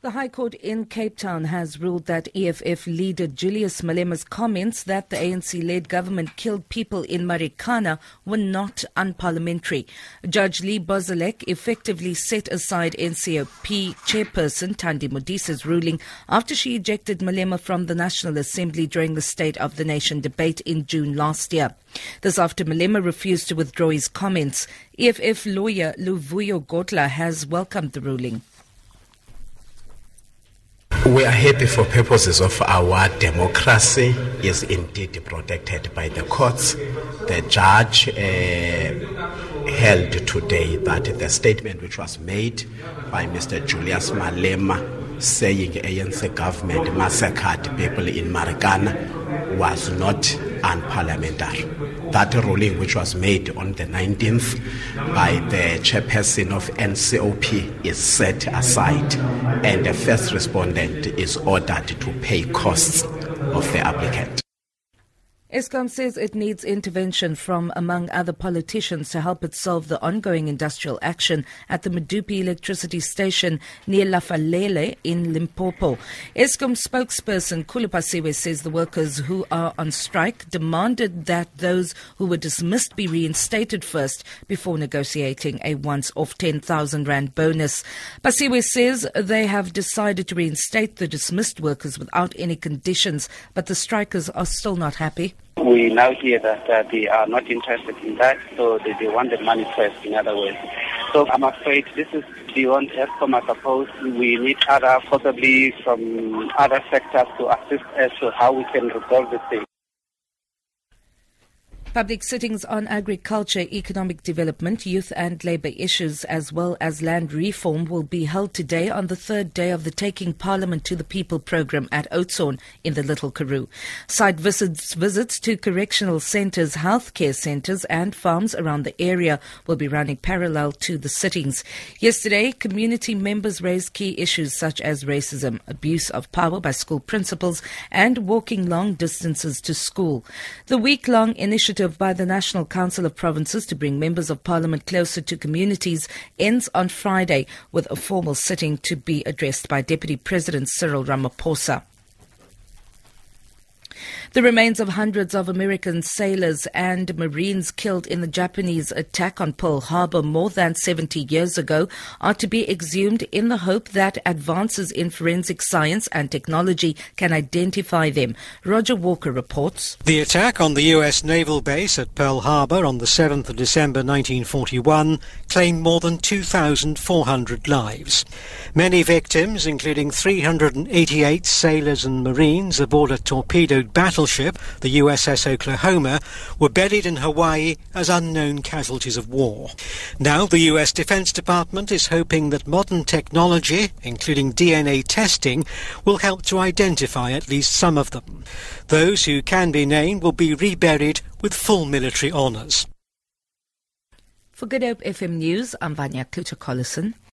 The High Court in Cape Town has ruled that EFF leader Julius Malema's comments that the ANC led government killed people in Marikana were not unparliamentary. Judge Lee Bozalek effectively set aside NCOP chairperson Thandi Modise's ruling after she ejected Malema from the National Assembly during the State of the Nation debate in June last year. This after Malema refused to withdraw his comments. EFF lawyer Luvuyo Godla has welcomed the ruling. We are happy for purposes of our democracy is indeed protected by the courts. The judge uh, held today that the statement which was made by Mr. Julius Malema saying ANC government massacred people in Marikana was not unparliamentary. That ruling, which was made on the 19th by the chairperson of NCOP, is set aside, and the first respondent is ordered to pay costs of the applicant. Eskom says it needs intervention from, among other politicians, to help it solve the ongoing industrial action at the Medupi electricity station near Lephalale in Limpopo. Eskom spokesperson Khulu says the workers who are on strike demanded that those who were dismissed be reinstated first before negotiating a once-off 10,000 rand bonus. Phasiwe says they have decided to reinstate the dismissed workers without any conditions, but the strikers are still not happy. We now hear that uh, they are not interested in that, so they, they want the money first, in other words. So I'm afraid this is beyond Eskom, I suppose. We need other, possibly from other sectors to assist us to how we can resolve this thing. Public sittings on agriculture, economic development, youth and labour issues, as well as land reform, will be held today on the third day of the Taking Parliament to the People programme at Oudtshoorn in the Little Karoo. Site visits, visits to correctional centres, healthcare centres, and farms around the area will be running parallel to the sittings. Yesterday, community members raised key issues such as racism, abuse of power by school principals, and walking long distances to school. The week long initiative initiative by the National Council of Provinces to bring members of parliament closer to communities ends on Friday with a formal sitting to be addressed by Deputy President Cyril Ramaphosa. The remains of hundreds of American sailors and Marines killed in the Japanese attack on Pearl Harbor more than 70 years ago are to be exhumed in the hope that advances in forensic science and technology can identify them. Roger Walker reports. The attack on the U.S. naval base at Pearl Harbor on the 7th of December 1941 claimed more than 2,400 lives. Many victims, including 388 sailors and Marines aboard a torpedoed battle battleship, the USS Oklahoma, were buried in Hawaii as unknown casualties of war. Now, the US Defense Department is hoping that modern technology, including DNA testing, will help to identify at least some of them. Those who can be named will be reburied with full military honours. For Good Hope FM News, I'm Vanya Kluter-Collison.